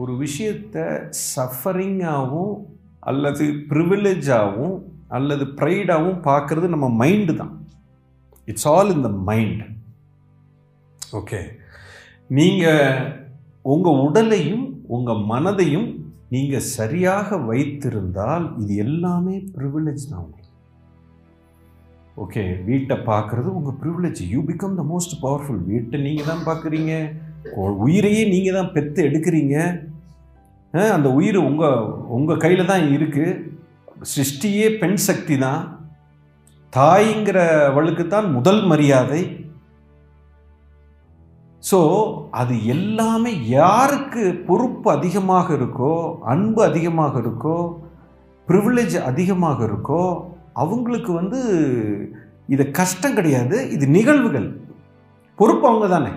ஒரு விஷயத்தை சஃபரிங்காகவும் அல்லது ப்ரிவிலேஜாகவும் அல்லது ப்ரைடாகவும் பார்க்குறது நம்ம மைண்டு தான். It's all in the mind okay நீங்கள் உங்கள் உடலையும் உங்கள் மனதையும் நீங்கள் சரியாக வைத்திருந்தால் இது எல்லாமே ப்ரிவிலேஜ் தான் உங்களுக்கு. ஓகே வீட்டை பார்க்குறது உங்கள் privilege you become the most powerful வீட்டை நீங்கள் தான் பார்க்குறீங்க. உயிரையே நீங்கள் தான் பெற்று எடுக்கிறீங்க அந்த உயிர் உங்கள் உங்கள் கையில் தான் இருக்குது சிருஷ்டியே பெண் சக்தி தான். தாய்ங்கிறவளுக்கு தான் முதல் மரியாதை. ஸோ அது எல்லாமே யாருக்கு பொறுப்பு அதிகமாக இருக்கோ அன்பு அதிகமாக இருக்கோ ப்ரிவிலேஜ் அதிகமாக இருக்கோ அவங்களுக்கு வந்து இது கஷ்டம் கிடையாது இது நிகழ்வுகள். பொறுப்பு அவங்க தானே.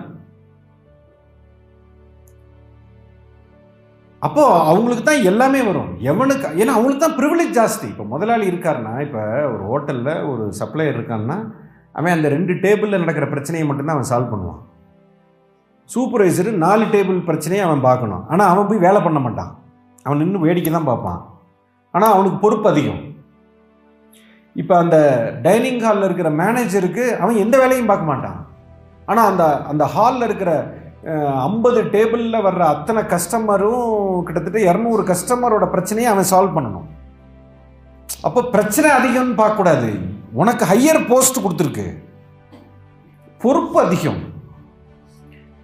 அப்போது அவங்களுக்கு தான் எல்லாமே வரும். எவனுக்கு ஏன்னா அவங்களுக்கு தான் ப்ரிவிலேஜ் ஜாஸ்தி. இப்போ முதலாளி இருக்காருன்னா இப்போ ஒரு ஹோட்டலில் ஒரு சப்ளையர் இருக்கான்னா அவன் அந்த ரெண்டு டேபிளில் நடக்கிற பிரச்சனையை மட்டும்தான் அவன் சால்வ் பண்ணுவான். சூப்பர்வைசரு நாலு டேபிள் பிரச்சனையை அவன் பார்க்கணும். ஆனால் அவன் போய் வேலை பண்ண மாட்டான். அவன் நின்று வேடிக்கை தான் பார்ப்பான். ஆனால் அவனுக்கு பொறுப்பு அதிகம். இப்போ அந்த டைனிங் ஹாலில் இருக்கிற மேனேஜருக்கு அவன் எந்த வேலையும் பார்க்க மாட்டான். ஆனால் அந்த அந்த ஹாலில் இருக்கிற ஐம்பது டேபிளில் வர்ற அத்தனை கஸ்டமரும் கிட்டத்தட்ட இரநூறு கஸ்டமரோட பிரச்சனையை அவன் சால்வ் பண்ணணும். அப்போ பிரச்சனை அதிகம்னு பார்க்கக்கூடாது. உனக்கு ஹையர் போஸ்ட் கொடுத்துருக்கு. பொறுப்பு அதிகம்.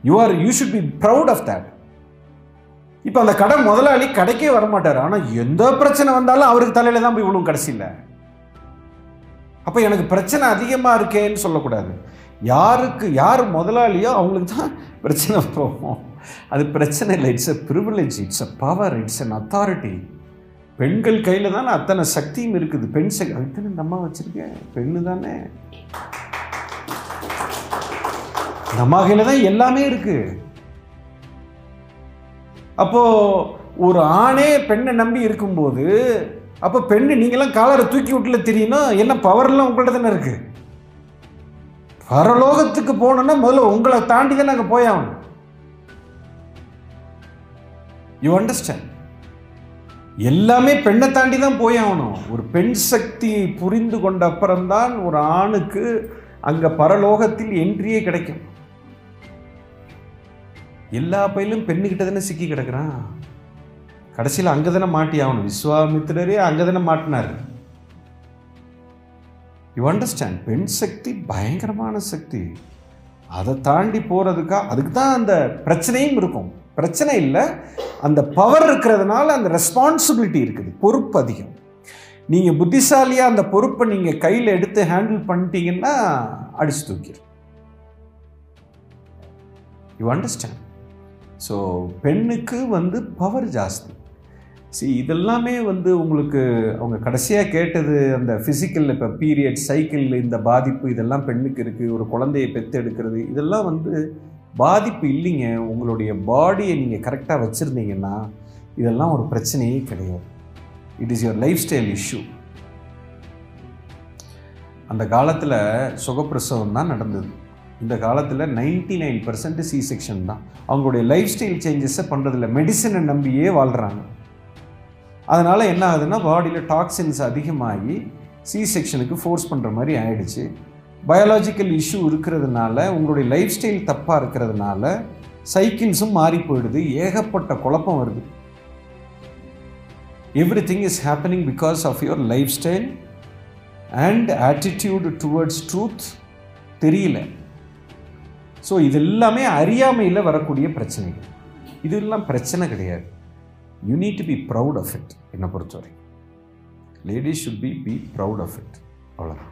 You are you should be proud of that இப்போ அந்த கடை முதலாளி கடைக்கே வரமாட்டார். ஆனால் எந்த பிரச்சனை வந்தாலும் அவருக்கு தலையில தான் போய் விழுவும் கடைசியில். அப்போ எனக்கு பிரச்சனை அதிகமாக இருக்கேன்னு சொல்லக்கூடாது. யாருக்கு யார் முதலாளியோ அவங்களுக்கு தான் பிரச்சனை போகும் அது பிரச்சனை இல்லை. It's a privilege it's a power it's an authority பெண்கள் கையில் தானே அத்தனை சக்தியும் இருக்குது. பெண் சக்தி அதுக்கு இந்த அம்மா வச்சுருக்கேன் பெண்ணு தானே? இந்த அம்மா கையில் தான் எல்லாமே இருக்குது அப்போது ஒரு ஆணே பெண்ணை நம்பி இருக்கும்போது அப்போ பெண்ணு நீங்களாம் காலரை தூக்கி விட்டுல தெரியணும் என்ன பவர்லாம் உங்கள்கிட்ட தானே இருக்குது பரலோகத்துக்கு போகணுன்னா முதல்ல உங்களை தாண்டி தான் நாங்கள் போயாகணும் யூ அண்டர்ஸ்டாண்ட் எல்லாமே பெண்ணை தாண்டி தான் போயாகணும் ஒரு பெண் சக்தியை புரிந்து கொண்ட அப்புறம்தான் ஒரு ஆணுக்கு அங்கே பரலோகத்தில் என்ட்ரியே கிடைக்கும். எல்லா பயிலும் பெண்ணுக்கிட்ட தானே சிக்கி கிடக்குறான். கடைசியில் அங்கே தானே மாட்டி ஆகணும். விஸ்வாமித்திரரே அங்கே தானே மாட்டினார். யூ அண்டர்ஸ்டாண்ட் பெண் சக்தி பயங்கரமான சக்தி. அதை தாண்டி போகிறதுக்கா அதுக்கு தான் அந்த பிரச்சனையும் இருக்கும். பிரச்சனை இல்லை அந்த பவர் இருக்கிறதுனால அந்த ரெஸ்பான்சிபிலிட்டி இருக்குது. பொறுப்பு அதிகம். நீங்கள் புத்திசாலியாக அந்த பொறுப்பை நீங்கள் கையில் எடுத்து ஹேண்டில் பண்ணிட்டீங்கன்னா அடிச்சு தூக்கிடும் யூ அண்டர்ஸ்டாண்ட் ஸோ பெண்ணுக்கு வந்து பவர் ஜாஸ்தி. சி இதெல்லாமே வந்து உங்களுக்கு அவங்க கடைசியாக கேட்டது அந்த ஃபிசிக்கல் இப்போ பீரியட் சைக்கிள் இந்த பாதிப்பு இதெல்லாம் பெண்ணுக்கு இருக்குது ஒரு குழந்தையை பெற்றெடுக்கிறது இதெல்லாம் வந்து பாதிப்பு இல்லைங்க. உங்களுடைய பாடியை நீங்கள் கரெக்டாக வச்சுருந்தீங்கன்னா இதெல்லாம் ஒரு பிரச்சனையே கிடையாது. It is your lifestyle issue அந்த காலத்தில் சுகப்பிரசவம் தான் நடந்தது. இந்த காலத்தில் ninety nine percent C section தான். அவங்களுடைய லைஃப் ஸ்டைல் சேஞ்சஸை பண்ணுறதில்ல மெடிசனை நம்பியே வாழ்கிறாங்க அதனால் என்ன ஆகுதுன்னா பாடியில் டாக்ஸின்ஸ் அதிகமாகி சி செக்ஷனுக்கு ஃபோர்ஸ் பண்ணுற மாதிரி ஆயிடுச்சு. பயாலாஜிக்கல் இஷ்யூ இருக்கிறதுனால உங்களுடைய லைஃப் ஸ்டைல் தப்பாக இருக்கிறதுனால சைக்கிள்ஸும் மாறி போயிடுது. ஏகப்பட்ட குழப்பம் வருது. Everything is happening because of your lifestyle and attitude towards truth தெரியல. ஸோ இது எல்லாமே அறியாமையில் வரக்கூடிய பிரச்சனைகள். இதெல்லாம் பிரச்சனை கிடையாது. You need to be proud of it என்னை பொறுத்த வரைக்கும் ladies should be be proud of it அவ்வளோதான்